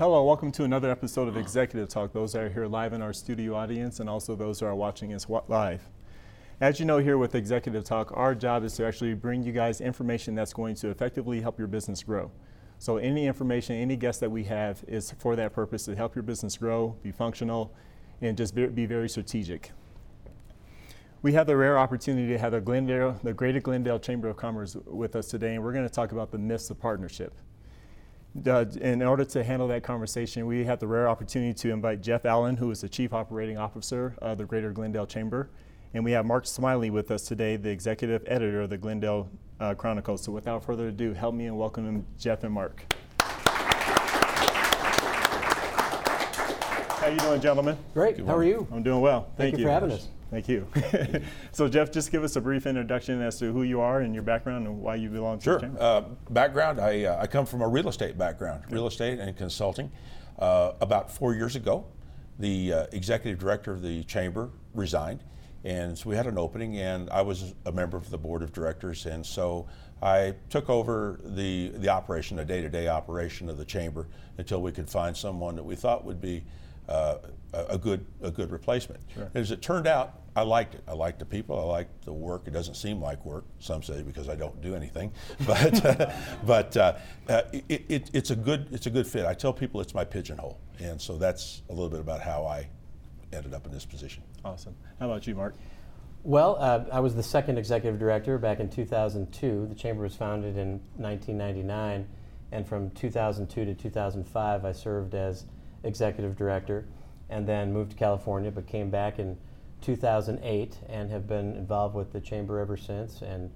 Hello, welcome to another episode of hmm. Executive Talk. Those that are here live in our studio audience and also those who are watching us live. As you know, here with Executive Talk, our job is to actually bring you guys information that's going to effectively help your business grow. So, any information, any guest that we have is for that purpose to help your business grow, be functional, and just be very strategic. We have the rare opportunity to have the Glendale, the Greater Glendale Chamber of Commerce with us today, and we're going to talk about the myths of partnership. Uh, in order to handle that conversation, we had the rare opportunity to invite Jeff Allen, who is the Chief Operating Officer of the Greater Glendale Chamber. And we have Mark Smiley with us today, the Executive Editor of the Glendale uh, Chronicle. So without further ado, help me and welcome Jeff and Mark. How you doing, gentlemen? Great. How are you? I'm doing well. Thank, Thank you, you for having us. Thank you. so, Jeff, just give us a brief introduction as to who you are and your background and why you belong to sure. the chamber. Uh, background: I, uh, I come from a real estate background, real estate and consulting. Uh, about four years ago, the uh, executive director of the chamber resigned, and so we had an opening, and I was a member of the board of directors, and so I took over the the operation, the day-to-day operation of the chamber, until we could find someone that we thought would be uh, a good a good replacement. Sure. As it turned out, I liked it. I liked the people. I liked the work. It doesn't seem like work. Some say because I don't do anything, but uh, but uh, uh, it, it, it's a good it's a good fit. I tell people it's my pigeonhole, and so that's a little bit about how I ended up in this position. Awesome. How about you, Mark? Well, uh, I was the second executive director back in 2002. The chamber was founded in 1999, and from 2002 to 2005, I served as executive director, and then moved to California, but came back in 2008 and have been involved with the chamber ever since. And,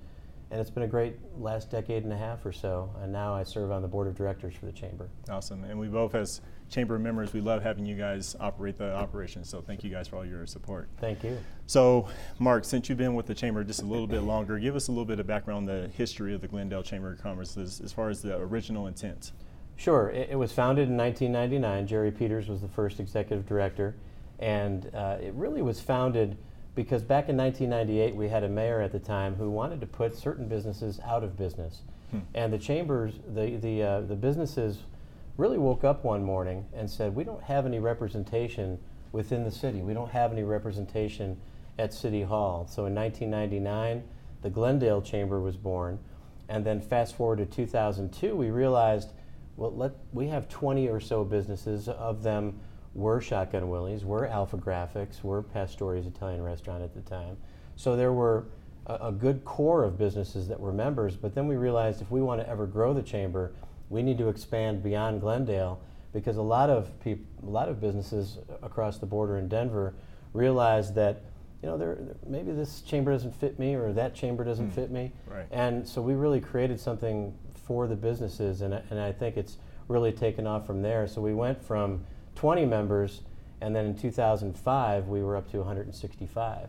and it's been a great last decade and a half or so. And now I serve on the board of directors for the chamber. Awesome. And we both, as chamber members, we love having you guys operate the operation. So thank you guys for all your support. Thank you. So, Mark, since you've been with the chamber just a little bit longer, give us a little bit of background on the history of the Glendale Chamber of Commerce as, as far as the original intent. Sure. It, it was founded in 1999. Jerry Peters was the first executive director. And uh, it really was founded because back in 1998, we had a mayor at the time who wanted to put certain businesses out of business. Hmm. And the chambers, the, the, uh, the businesses really woke up one morning and said, We don't have any representation within the city. We don't have any representation at City Hall. So in 1999, the Glendale Chamber was born. And then fast forward to 2002, we realized, well, let, we have 20 or so businesses, of them were Shotgun Willie's, were AlphaGraphics, were Pastori's Italian Restaurant at the time. So there were a, a, good core of businesses that were members, but then we realized if we want to ever grow the chamber, we need to expand beyond Glendale because a lot of peop- a lot of businesses across the border in Denver realized that you know there, maybe this chamber doesn't fit me or that chamber doesn't mm. fit me, right. and so we really created something for the businesses, and, and I think it's really taken off from there. So we went from 20 members, and then in 2005 we were up to 165.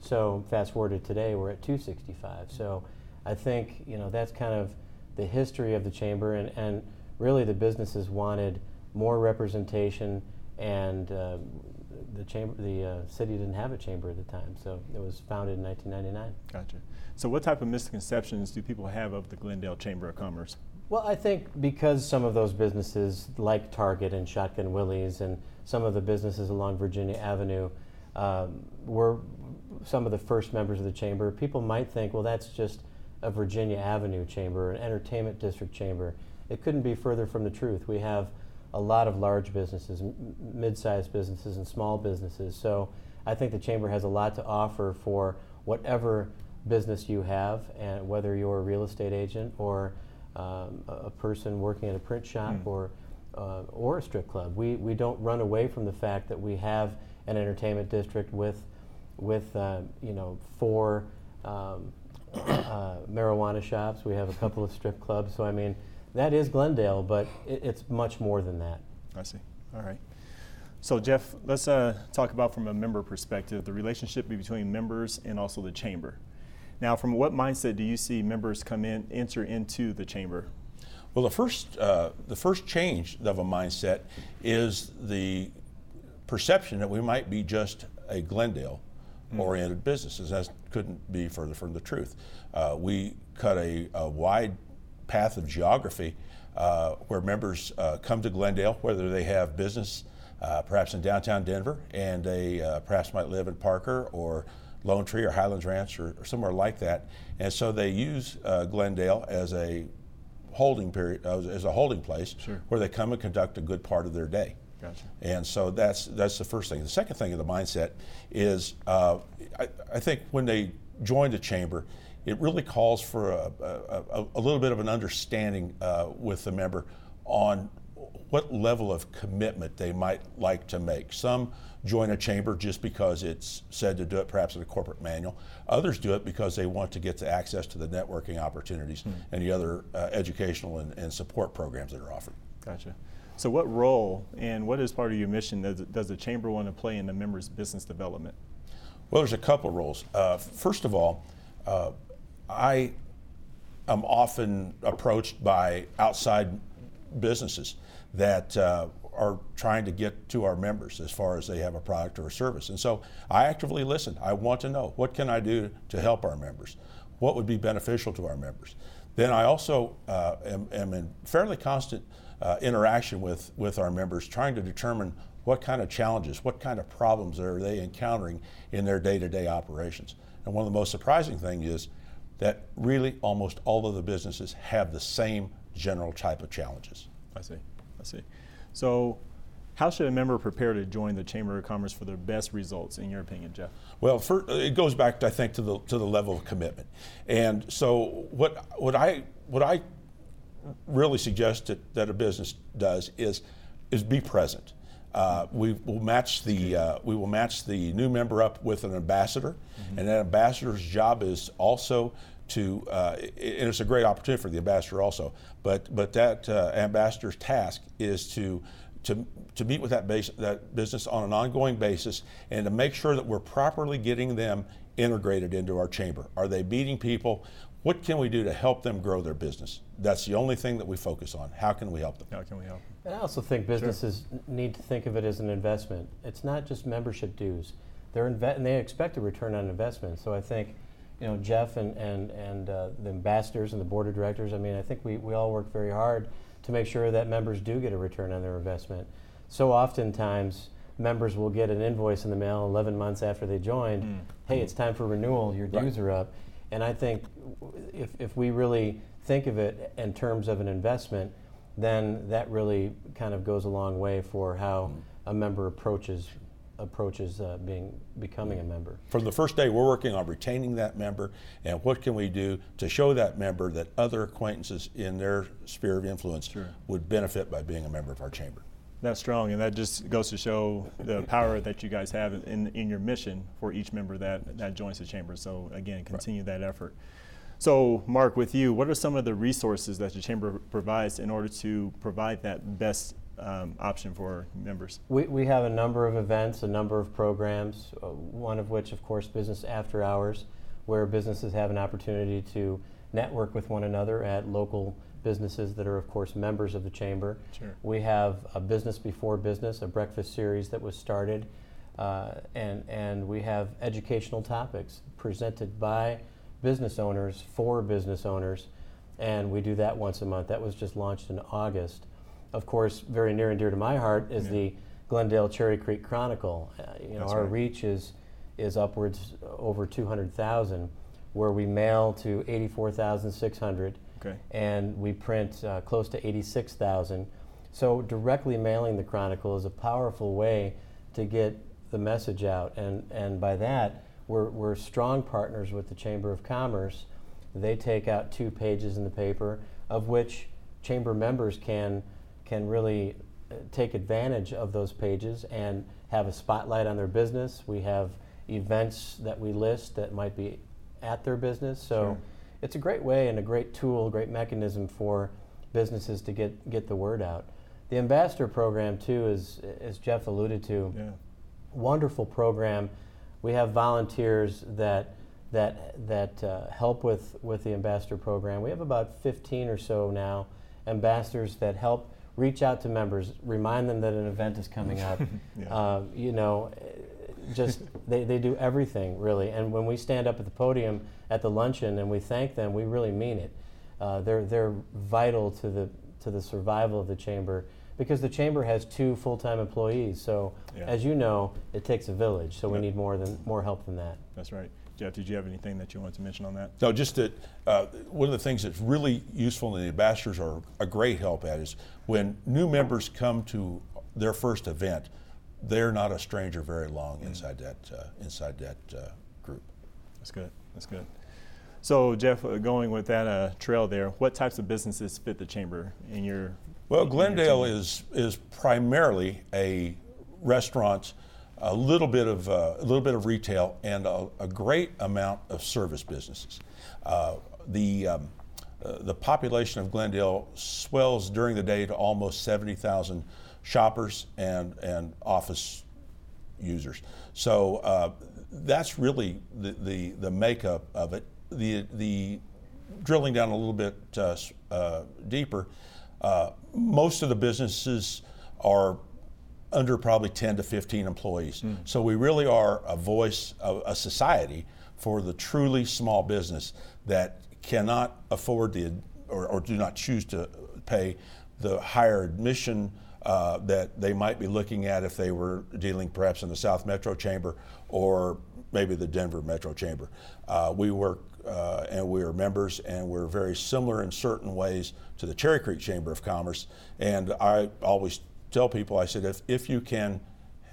So fast forward to today, we're at 265. So I think you know that's kind of the history of the chamber, and, and really the businesses wanted more representation, and uh, the chamber, the uh, city didn't have a chamber at the time, so it was founded in 1999. Gotcha. So what type of misconceptions do people have of the Glendale Chamber of Commerce? Well, I think because some of those businesses, like Target and Shotgun Willie's, and some of the businesses along Virginia Avenue, um, were some of the first members of the chamber. People might think, well, that's just a Virginia Avenue chamber, an entertainment district chamber. It couldn't be further from the truth. We have a lot of large businesses, mid-sized businesses, and small businesses. So I think the chamber has a lot to offer for whatever business you have, and whether you're a real estate agent or um, a person working at a print shop mm. or uh, or a strip club. We we don't run away from the fact that we have an entertainment district with with uh, you know four um, uh, marijuana shops. We have a couple of strip clubs. So I mean, that is Glendale, but it, it's much more than that. I see. All right. So Jeff, let's uh, talk about from a member perspective the relationship between members and also the chamber. Now, from what mindset do you see members come in, enter into the chamber? Well, the first, uh, the first change of a mindset is the perception that we might be just a Glendale mm. oriented businesses. That couldn't be further from the truth. Uh, we cut a, a, wide path of geography uh, where members uh, come to Glendale, whether they have business uh, perhaps in downtown Denver and they uh, perhaps might live in Parker or Lone Tree or Highlands Ranch or, or somewhere like that. And so they use uh, Glendale as a holding period, uh, as a holding place Sure. where they come and conduct a good part of their day. Gotcha. And so that's that's the first thing. The second thing of the mindset is uh, I, I think when they join the chamber, it really calls for a, a, a, little bit of an understanding uh, with the member on what level of commitment they might like to make. Some join a chamber just because it's said to do it, perhaps in a corporate manual. Others do it because they want to get the access to the networking opportunities and the other uh, educational and, and support programs that are offered. Gotcha. So, what role and what is part of your mission does, does the chamber want to play in the members' business development? Well, there's a couple of roles. Uh, first of all, uh, I am often approached by outside businesses that uh, are trying to get to our members as far as they have a product or a service. And so I actively listen. I want to know what can I do to help our members? What would be beneficial to our members? Then I also uh, am, am in fairly constant uh, interaction with, with our members, trying to determine what kind of challenges, what kind of problems are they encountering in their day-to-day operations. And one of the most surprising things is that really almost all of the businesses have the same general type of challenges. I see. I see. So, how should a member prepare to join the Chamber of Commerce for their best results, in your opinion, Jeff? Well, for, it goes back, I think, to the to the level of commitment. And so, what what I what I really suggest that, that a business does is is be present. Uh, we will match the uh, we will match the new member up with an ambassador, and that ambassador's job is also to uh, and it's a great opportunity for the ambassador also. But but that uh, ambassador's task is to to, to meet with that, base, that business on an ongoing basis and to make sure that we're properly getting them integrated into our chamber. Are they meeting people? What can we do to help them grow their business? That's the only thing that we focus on. How can we help them? How can we help? And I also think businesses n- need to think of it as an investment. It's not just membership dues. They're inve- and they expect a return on investment. So I think, you know, Jeff and, and, and uh, the ambassadors and the board of directors, I mean, I think we, we all work very hard to make sure that members do get a return on their investment. So oftentimes, members will get an invoice in the mail 11 months after they joined. Hey, it's time for renewal, your Right. dues are up. And I think if, if we really think of it in terms of an investment, then that really kind of goes a long way for how a member approaches approaches uh, being becoming a member. From the first day, we're working on retaining that member and what can we do to show that member that other acquaintances in their sphere of influence Sure. would benefit by being a member of our chamber. That's strong, and that just goes to show the power that you guys have in, in your mission for each member that, that joins the chamber. So, again, continue that effort. So, Mark, with you, what are some of the resources that the chamber provides in order to provide that best um, option for members? We, we have a number of events, a number of programs, uh, one of which, of course, Business After Hours, where businesses have an opportunity to network with one another at local businesses that are, of course, members of the chamber. Sure. We have a Business Before Business, a breakfast series that was started, uh, and, and we have educational topics presented by business owners for business owners, and we do that once a month. That was just launched in August. Of course, very near and dear to my heart is Yeah. the Glendale Cherry Creek Chronicle. Uh, you know, That's our right. reach is is upwards over 200,000, where we mail to 84,600 Okay. and we print uh, close to 86,000. So directly mailing the Chronicle is a powerful way to get the message out, and and by that we're we're strong partners with the Chamber of Commerce. They take out two pages in the paper, of which chamber members can can really uh, take advantage of those pages and have a spotlight on their business. We have events that we list that might be at their business. So Sure. it's a great way and a great tool, great mechanism for businesses to get, get the word out. The ambassador program too is, as Jeff alluded to, Yeah. wonderful program. We have volunteers that that that uh, help with with the ambassador program. We have about 15 or so now ambassadors that help reach out to members, remind them that an event is coming up. Yeah. Um, you know, just they, they do everything really. And when we stand up at the podium at the luncheon and we thank them, we really mean it. Uh, they're they're vital to the to the survival of the chamber because the chamber has two full-time employees. So, Yeah. as you know, it takes a village. So we Yeah. need more than more help than that. That's right. Jeff, did you have anything that you wanted to mention on that? No, just that uh, one of the things that's really useful and the ambassadors are a great help at is when new members come to their first event, they're not a stranger very long inside that uh, inside that uh, group. That's good. That's good. So, Jeff, uh, going with that uh, trail there, what types of businesses fit the chamber in your? Well, Glendale is is primarily a restaurant, a little bit of uh, a little bit of retail, and a, a great amount of service businesses. Uh, the um, uh, the population of Glendale swells during the day to almost seventy thousand shoppers and and office users. So uh, that's really the, the the makeup of it. The the drilling down a little bit uh, uh, deeper, uh, most of the businesses are under probably 10 to 15 employees. So we really are a voice, of a society for the truly small business that cannot afford the or, or do not choose to pay the higher admission uh, that they might be looking at if they were dealing perhaps in the South Metro Chamber or maybe the Denver Metro Chamber. Uh, we work uh, and we are members, and we're very similar in certain ways to the Cherry Creek Chamber of Commerce. And I always tell people, I said, if, if you can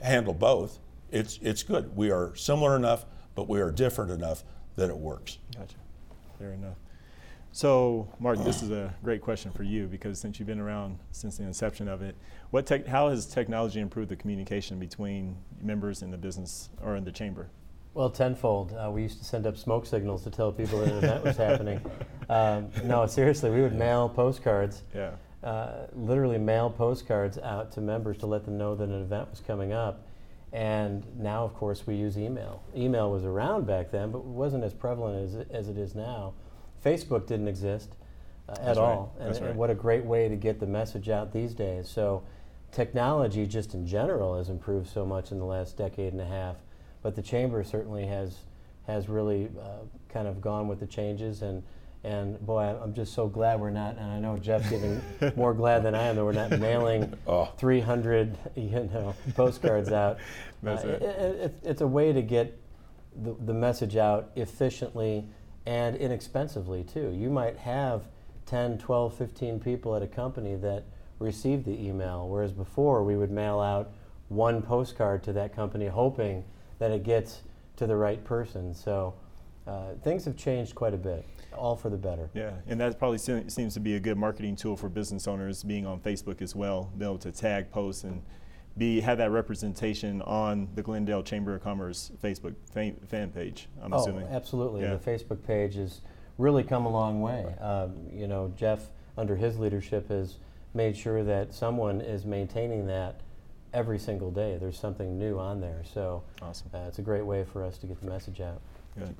handle both, it's, it's good. We are similar enough, but we are different enough that it works. Gotcha. Fair enough. So, Mark, this is a great question for you because since you've been around since the inception of it, what how has technology improved the communication between members in the business or in the chamber? Well, tenfold. Uh, we used to send up smoke signals to tell people that an event was happening. Um, no, seriously, we would mail postcards, Yeah. uh, literally mail postcards out to members to let them know that an event was coming up. And now, of course, we use email. Email was around back then, but wasn't as prevalent as as it is now. Facebook didn't exist uh, at That's right. all. And, That's and right. what a great way to get the message out these days. So, technology just in general has improved so much in the last decade and a half. But the chamber certainly has has really uh, kind of gone with the changes and. And boy, I'm- I'm just so glad we're not, and I know Jeff's even more glad than I am that we're not mailing Oh. 300 you know, postcards out. That's Uh, it. it- it's a way to get the, the message out efficiently and inexpensively too. You might have 10, 12, 15 people at a company that receive the email, whereas before we would mail out one postcard to that company hoping that it gets to the right person. So uh, things have changed quite a bit, all for the better. Yeah, and that probably se- seems to be a good marketing tool for business owners being on Facebook as well, be able to tag posts and be have that representation on the Glendale Chamber of Commerce Facebook fan, fan page. I'm oh, assuming. absolutely. Yeah. The Facebook page has really come a long way. Um, you know, Jeff, under his leadership, has made sure that someone is maintaining that every single day. There's something new on there. So Awesome. uh, it's a great way for us to get the message out. Good.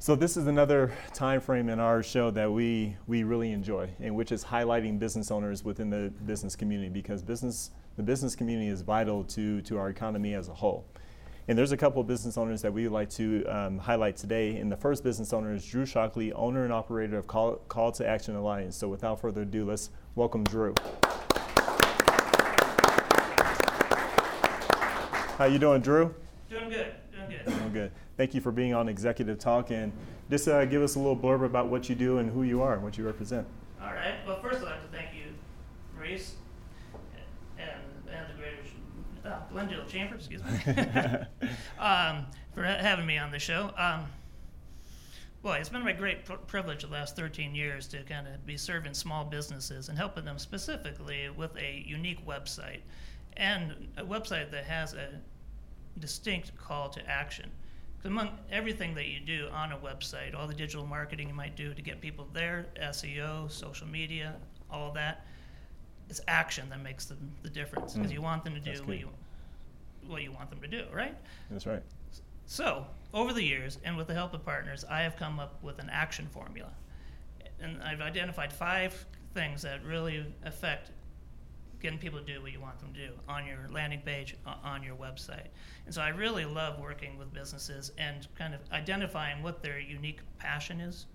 So this is another time frame in our show that we we really enjoy, and which is highlighting business owners within the business community because business the business community is vital to to our economy as a whole. And there's a couple of business owners that we would like to um, highlight today. And the first business owner is Drew Shockley, owner and operator of Call, Call to Action Alliance. So without further ado, let's welcome Drew. How you doing, Drew? Doing good, doing good. Oh, good. Thank you for being on Executive Talk and just uh, give us a little blurb about what you do and who you are and what you represent. All right. Well, first I'd like to thank you, Maurice, and and the Greater uh, Glendale Chamber, excuse me, um, for ha- having me on the show. Um, boy, it's been my great pr- privilege the last 13 years to kind of be serving small businesses and helping them specifically with a unique website and a website that has a distinct call to action. Because among everything that you do on a website, all the digital marketing you might do to get people there, SEO, social media, all that, it's action that makes the, the difference because Mm. you want them to do That's what you what you want them to do, right? That's right. So, over the years, and with the help of partners, I have come up with an action formula. And I've identified five things that really affect getting people to do what you want them to do on your landing page, on your website. And so I really love working with businesses and kind of identifying what their unique passion is,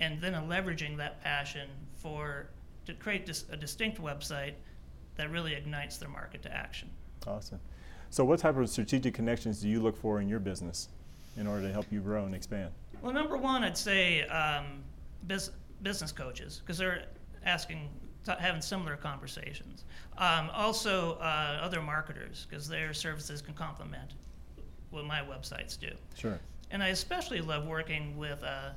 and then leveraging that passion for to create dis- a distinct website that really ignites their market to action. Awesome. So, what type of strategic connections do you look for in your business in order to help you grow and expand? Well, number one, I'd say um, bus- business coaches because they're asking, having similar conversations. Um, also, uh, other marketers because their services can complement what my websites do. Sure. And I especially love working with uh,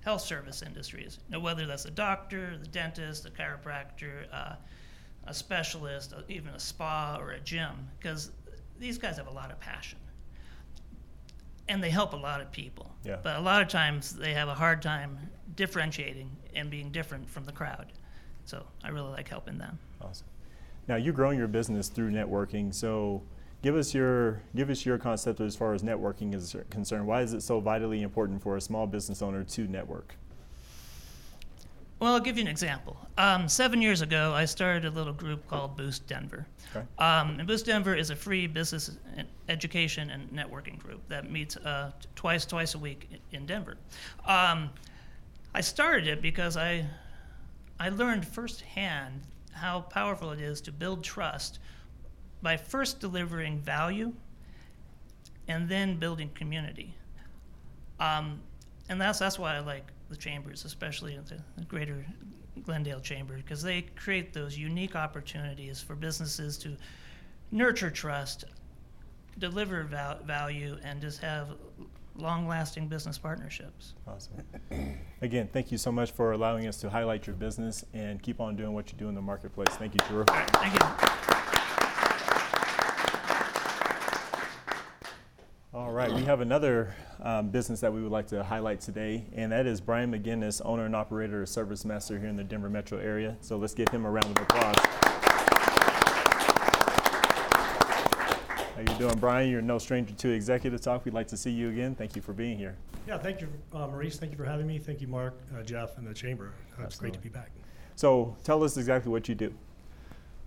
health service industries. You know, whether that's a doctor, the dentist, a chiropractor, uh, a specialist, uh, even a spa or a gym, because these guys have a lot of passion. And they help a lot of people. Yeah. But a lot of times they have a hard time differentiating and being different from the crowd. So I really like helping them. Awesome. Now, you're growing your business through networking. So, give us your give us your concept as far as networking is concerned. Why is it so vitally important for a small business owner to network? Well, I'll give you an example. Um, seven years ago, I started a little group called Boost Denver. Okay. Um, and Boost Denver is a free business education and networking group that meets uh, twice twice a week in Denver. Um, I started it because I I learned firsthand how powerful it is to build trust by first delivering value and then building community. Um, and that's that's why I like the chambers, especially the, the Greater Glendale Chamber, because they create those unique opportunities for businesses to nurture trust, deliver val- value, and just have long-lasting business partnerships. Awesome. Again, thank you so much for allowing us to highlight your business and keep on doing what you do in the marketplace. Thank you, Drew. Thank you. All right, we have another um, business that we would like to highlight today, and that is Brian McGinnis, owner and operator of ServiceMaster here in the Denver metro area. So let's give him a round of applause. How you doing, Brian? You're no stranger to Executive Talk. We'd like to see you again. Thank you for being here. Yeah, thank you, uh, Maurice. Thank you for having me. Thank you, Mark, uh, Jeff, and the chamber. Uh, it's great to be back. So tell us exactly what you do.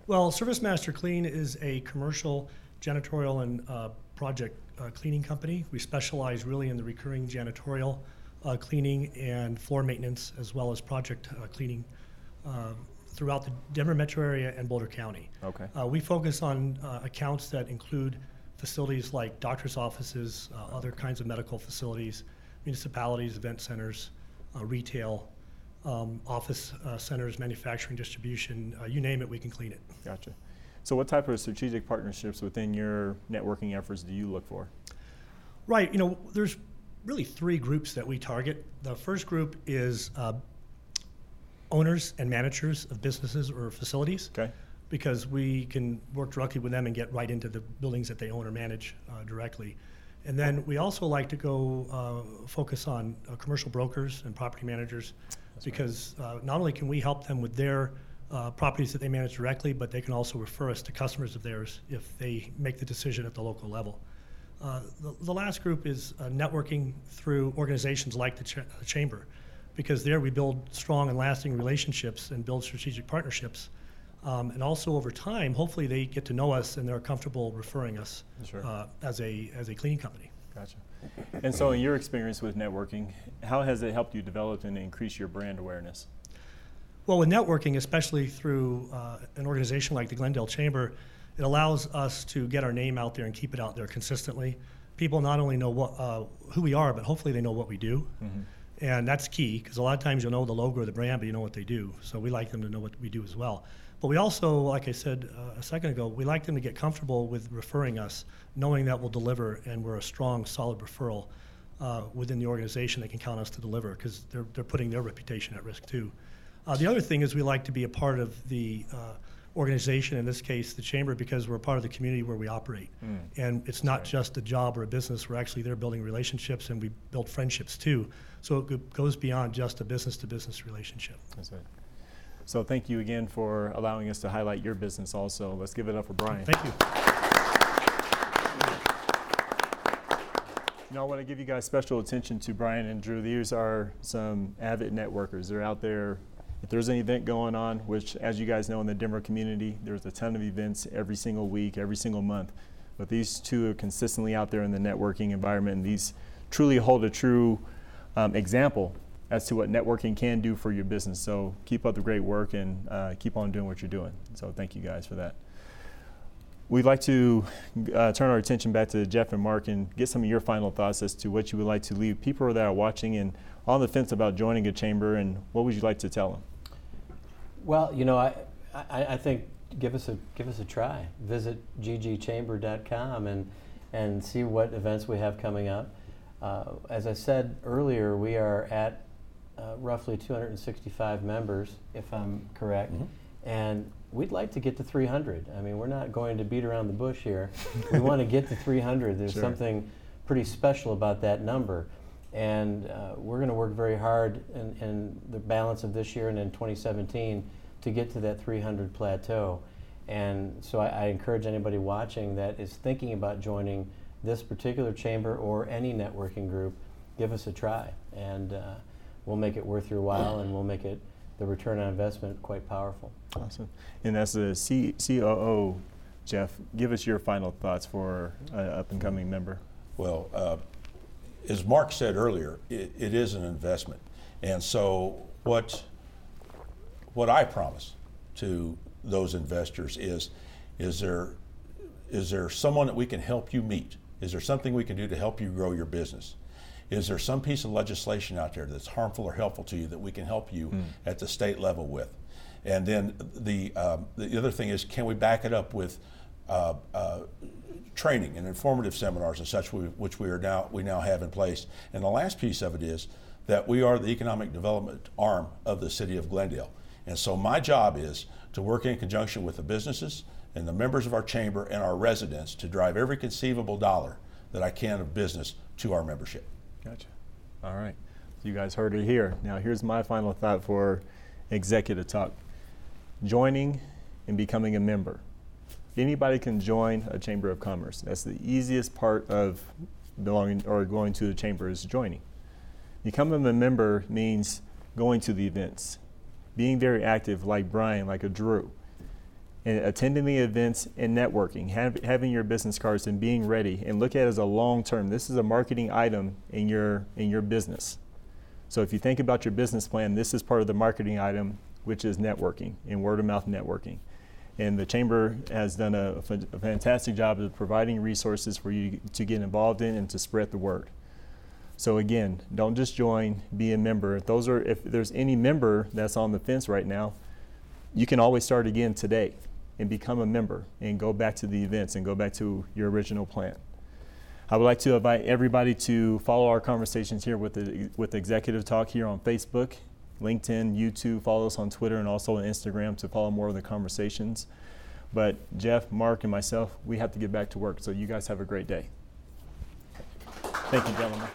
Well, ServiceMaster Clean is a commercial janitorial and uh, project uh, cleaning company. We specialize really in the recurring janitorial uh, cleaning and floor maintenance, as well as project uh, cleaning uh, throughout the Denver metro area and Boulder County. Okay. Uh, we focus on uh, accounts that include facilities like doctor's offices, uh, other kinds of medical facilities, municipalities, event centers, uh, retail, um, office uh, centers, manufacturing, distribution, uh, you name it, we can clean it. Gotcha. So what type of strategic partnerships within your networking efforts do you look for? Right, you know, there's really three groups that we target. The first group is uh, owners and managers of businesses or facilities. Okay. because we can work directly with them and get right into the buildings that they own or manage uh, directly. And then we also like to go uh, focus on uh, commercial brokers and property managers because uh, not only can we help them with their uh, properties that they manage directly, but they can also refer us to customers of theirs if they make the decision at the local level. Uh, the, the last group is uh, networking through organizations like the, ch- the Chamber, because there we build strong and lasting relationships and build strategic partnerships. Um, and also over time, hopefully they get to know us and they're comfortable referring us Sure. uh, as a as a cleaning company. Gotcha. And so, in your experience with networking, how has it helped you develop and increase your brand awareness? Well, with networking, especially through uh, an organization like the Glendale Chamber, it allows us to get our name out there and keep it out there consistently. People not only know what uh, who we are, but hopefully they know what we do. And that's key because a lot of times you'll know the logo or the brand, but you know what they do. So we like them to know what we do as well. But we also, like I said uh, a second ago, we like them to get comfortable with referring us, knowing that we'll deliver and we're a strong, solid referral uh, within the organization. They can count us to deliver because they're, they're putting their reputation at risk too. Uh, the other thing is we like to be a part of the uh, organization, in this case, the chamber, because we're part of the community where we operate. Hmm. And it's not just a job or a business. We're actually there building relationships and we build friendships too. So it goes beyond just a business to business relationship. That's it. So, thank you again for allowing us to highlight your business also. Let's give it up for Brian. Thank you. Now I want to give you guys special attention to Brian and Drew. These are some avid networkers. They're out there. If there's an event going on, which, as you guys know, in the Denver community, there's a ton of events every single week, every single month. But these two are consistently out there in the networking environment, and these truly hold a true um, example as to what networking can do for your business. So keep up the great work and uh, keep on doing what you're doing. So thank you guys for that. We'd like to uh, turn our attention back to Jeff and Mark and get some of your final thoughts as to what you would like to leave people that are watching and on the fence about joining a chamber and what would you like to tell them? Well, you know, I, I, I think give us a give us a try. Visit ggchamber.com and and see what events we have coming up. Uh, as I said earlier, we are at uh, roughly 265 members, if I'm correct, and we'd like to get to 300. I mean, we're not going to beat around the bush here. we want to get to 300. There's Sure. something pretty special about that number. And uh, we're going to work very hard in, in the balance of this year and in 2017 to get to that 300 plateau. And so I, I encourage anybody watching that is thinking about joining this particular chamber or any networking group, give us a try. And uh, we'll make it worth your while and we'll make it the return on investment quite powerful. Awesome. And as the C- COO, Jeff, give us your final thoughts for an up and coming member. Well, uh, as Mark said earlier, it, it is an investment. And so what, what I promise to those investors is, is there, is there someone that we can help you meet? Is there something we can do to help you grow your business? Is there some piece of legislation out there that's harmful or helpful to you that we can help you at the state level with? And then the, um, the other thing is, can we back it up with uh, uh, training and informative seminars and such, which we are now we now have in place. And the last piece of it is that we are the economic development arm of the city of Glendale. And so my job is to work in conjunction with the businesses and the members of our chamber and our residents to drive every conceivable dollar that I can of business to our membership. Gotcha. All right. You guys heard it here. Now, here's my final thought for executive talk joining and becoming a member. Anybody can join a chamber of commerce. That's the easiest part of belonging or going to the chamber is joining. Becoming a member means going to the events, being very active, like Brian, like a Drew, and attending the events and networking, have, having your business cards and being ready, and look at it as a long term. This is a marketing item in your in your business. So if you think about your business plan, this is part of the marketing item, which is networking and word of mouth networking. And the chamber has done a, fantastic job of providing resources for you to get involved in and to spread the word. So again, don't just join, be a member. If those are if there's any member that's on the fence right now, you can always start again today and become a member and go back to the events and go back to your original plan. I would like to invite everybody to follow our conversations here with the with Executive Talk here on Facebook, LinkedIn, YouTube. Follow us on Twitter and also on Instagram to follow more of the conversations. But Jeff, Mark, and myself, we have to get back to work. So you guys have a great day. Thank you, gentlemen.